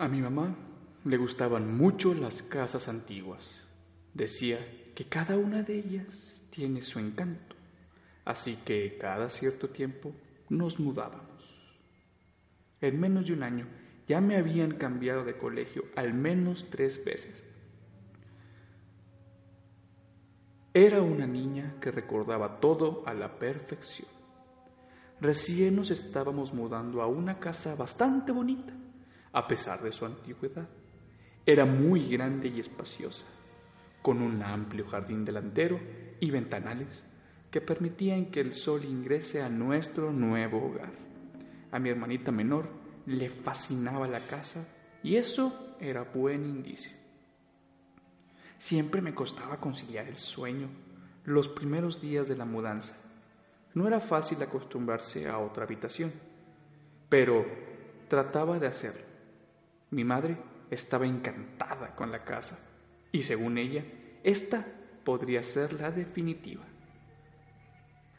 A mi mamá le gustaban mucho las casas antiguas. Decía que cada una de ellas tiene su encanto, así que cada cierto tiempo nos mudábamos. En menos de un año ya me habían cambiado de colegio al menos tres veces. Era una niña que recordaba todo a la perfección. Recién nos estábamos mudando a una casa bastante bonita a pesar de su antigüedad. Era muy grande y espaciosa, con un amplio jardín delantero y ventanales que permitían que el sol ingrese a nuestro nuevo hogar. A mi hermanita menor le fascinaba la casa y eso era buen indicio. Siempre me costaba conciliar el sueño los primeros días de la mudanza. No era fácil acostumbrarse a otra habitación, pero trataba de hacerlo. Mi madre estaba encantada con la casa y según ella, esta podría ser la definitiva.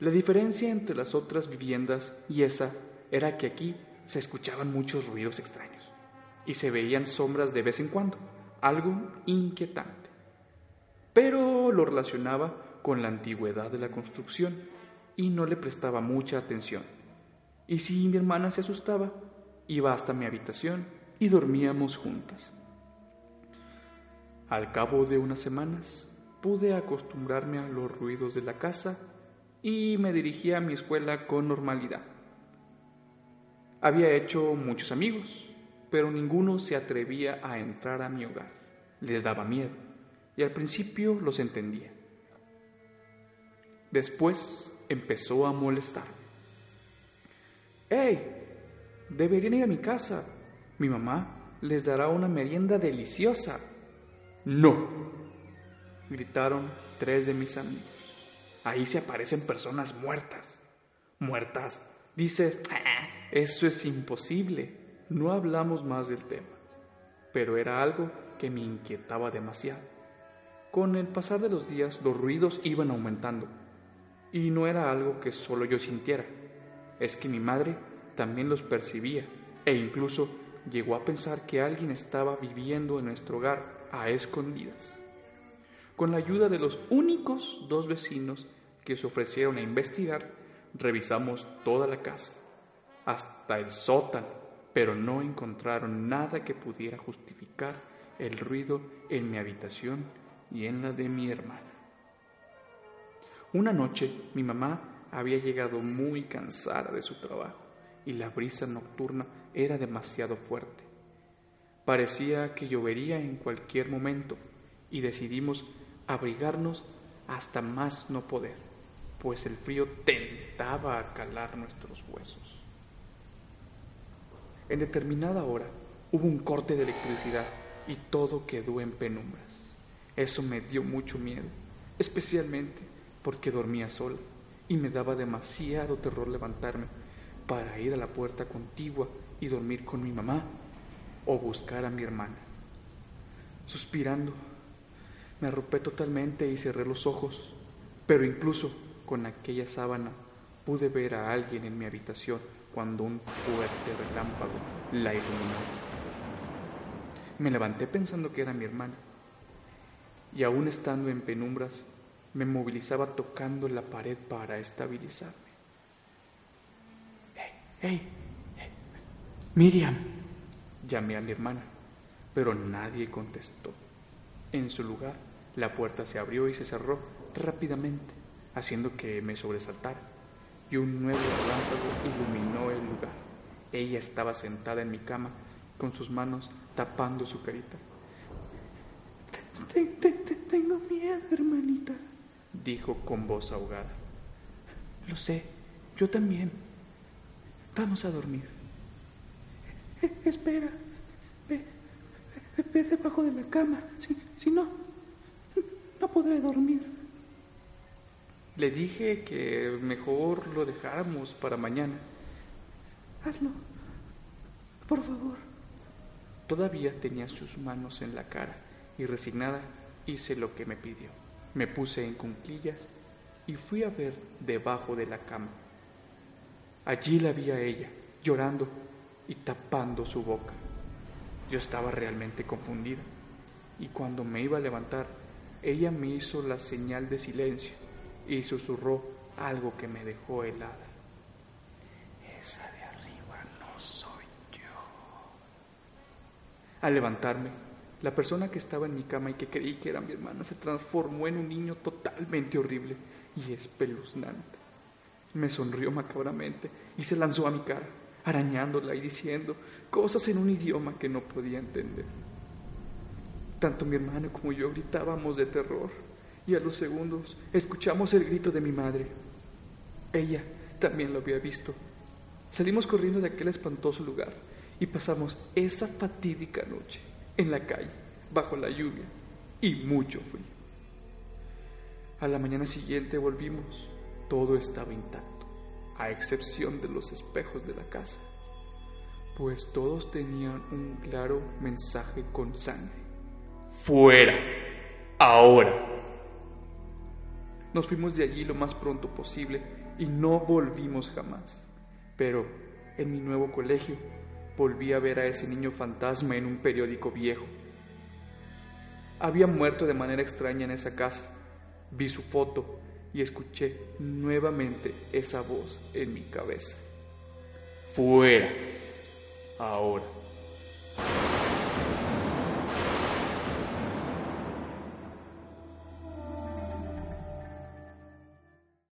La diferencia entre las otras viviendas y esa era que aquí se escuchaban muchos ruidos extraños y se veían sombras de vez en cuando, algo inquietante. Pero lo relacionaba con la antigüedad de la construcción y no le prestaba mucha atención. Y si mi hermana se asustaba, iba hasta mi habitación y dormíamos juntas. Al cabo de unas semanas pude acostumbrarme a los ruidos de la casa y me dirigí a mi escuela con normalidad. Había hecho muchos amigos, pero ninguno se atrevía a entrar a mi hogar. Les daba miedo y al principio los entendía. Después empezó a molestar. ¡Hey! Deberían ir a mi casa. Mi mamá les dará una merienda deliciosa. No, gritaron tres de mis amigos. Ahí se aparecen personas muertas. Muertas. Dices, ah, eso es imposible. No hablamos más del tema. Pero era algo que me inquietaba demasiado. Con el pasar de los días los ruidos iban aumentando. Y no era algo que solo yo sintiera. Es que mi madre también los percibía e incluso llegó a pensar que alguien estaba viviendo en nuestro hogar a escondidas. Con la ayuda de los únicos dos vecinos que se ofrecieron a investigar, revisamos toda la casa, hasta el sótano, pero no encontraron nada que pudiera justificar el ruido en mi habitación y en la de mi hermana. Una noche mi mamá había llegado muy cansada de su trabajo y la brisa nocturna era demasiado fuerte. Parecía que llovería en cualquier momento y decidimos abrigarnos hasta más no poder, pues el frío tentaba a calar nuestros huesos. En determinada hora hubo un corte de electricidad y todo quedó en penumbras. Eso me dio mucho miedo, especialmente porque dormía sola y me daba demasiado terror levantarme para ir a la puerta contigua y dormir con mi mamá o buscar a mi hermana. Suspirando, me arropé totalmente y cerré los ojos, pero incluso con aquella sábana pude ver a alguien en mi habitación cuando un fuerte relámpago la iluminó. Me levanté pensando que era mi hermana y aún estando en penumbras me movilizaba tocando la pared para estabilizarme. ¡Hey! Miriam. Llamé a mi hermana, pero nadie contestó. En su lugar, la puerta se abrió y se cerró rápidamente, haciendo que me sobresaltara, y un nuevo relámpago iluminó el lugar. Ella estaba sentada en mi cama, con sus manos tapando su carita. miedo, hermanita, dijo con voz ahogada. Lo sé, yo también. Vamos a dormir. Eh, espera, ve, ve, debajo de la cama. Si, si no, no podré dormir. Le dije que mejor lo dejáramos para mañana. Hazlo, por favor. Todavía tenía sus manos en la cara y resignada hice lo que me pidió. Me puse en cunclillas y fui a ver debajo de la cama. Allí la vi a ella, llorando y tapando su boca. Yo estaba realmente confundida y cuando me iba a levantar, ella me hizo la señal de silencio y susurró algo que me dejó helada. Esa de arriba no soy yo. Al levantarme, la persona que estaba en mi cama y que creí que era mi hermana se transformó en un niño totalmente horrible y espeluznante. Me sonrió macabramente y se lanzó a mi cara, arañándola y diciendo cosas en un idioma que no podía entender. Tanto mi hermana como yo gritábamos de terror y a los segundos escuchamos el grito de mi madre. Ella también lo había visto. Salimos corriendo de aquel espantoso lugar y pasamos esa fatídica noche en la calle, bajo la lluvia y mucho frío. A la mañana siguiente volvimos, todo estaba intacto, a excepción de los espejos de la casa, pues todos tenían un claro mensaje con sangre. Fuera, ahora. Nos fuimos de allí lo más pronto posible y no volvimos jamás. Pero en mi nuevo colegio volví a ver a ese niño fantasma en un periódico viejo. Había muerto de manera extraña en esa casa. Vi su foto y escuché nuevamente esa voz en mi cabeza. Fuera. Ahora.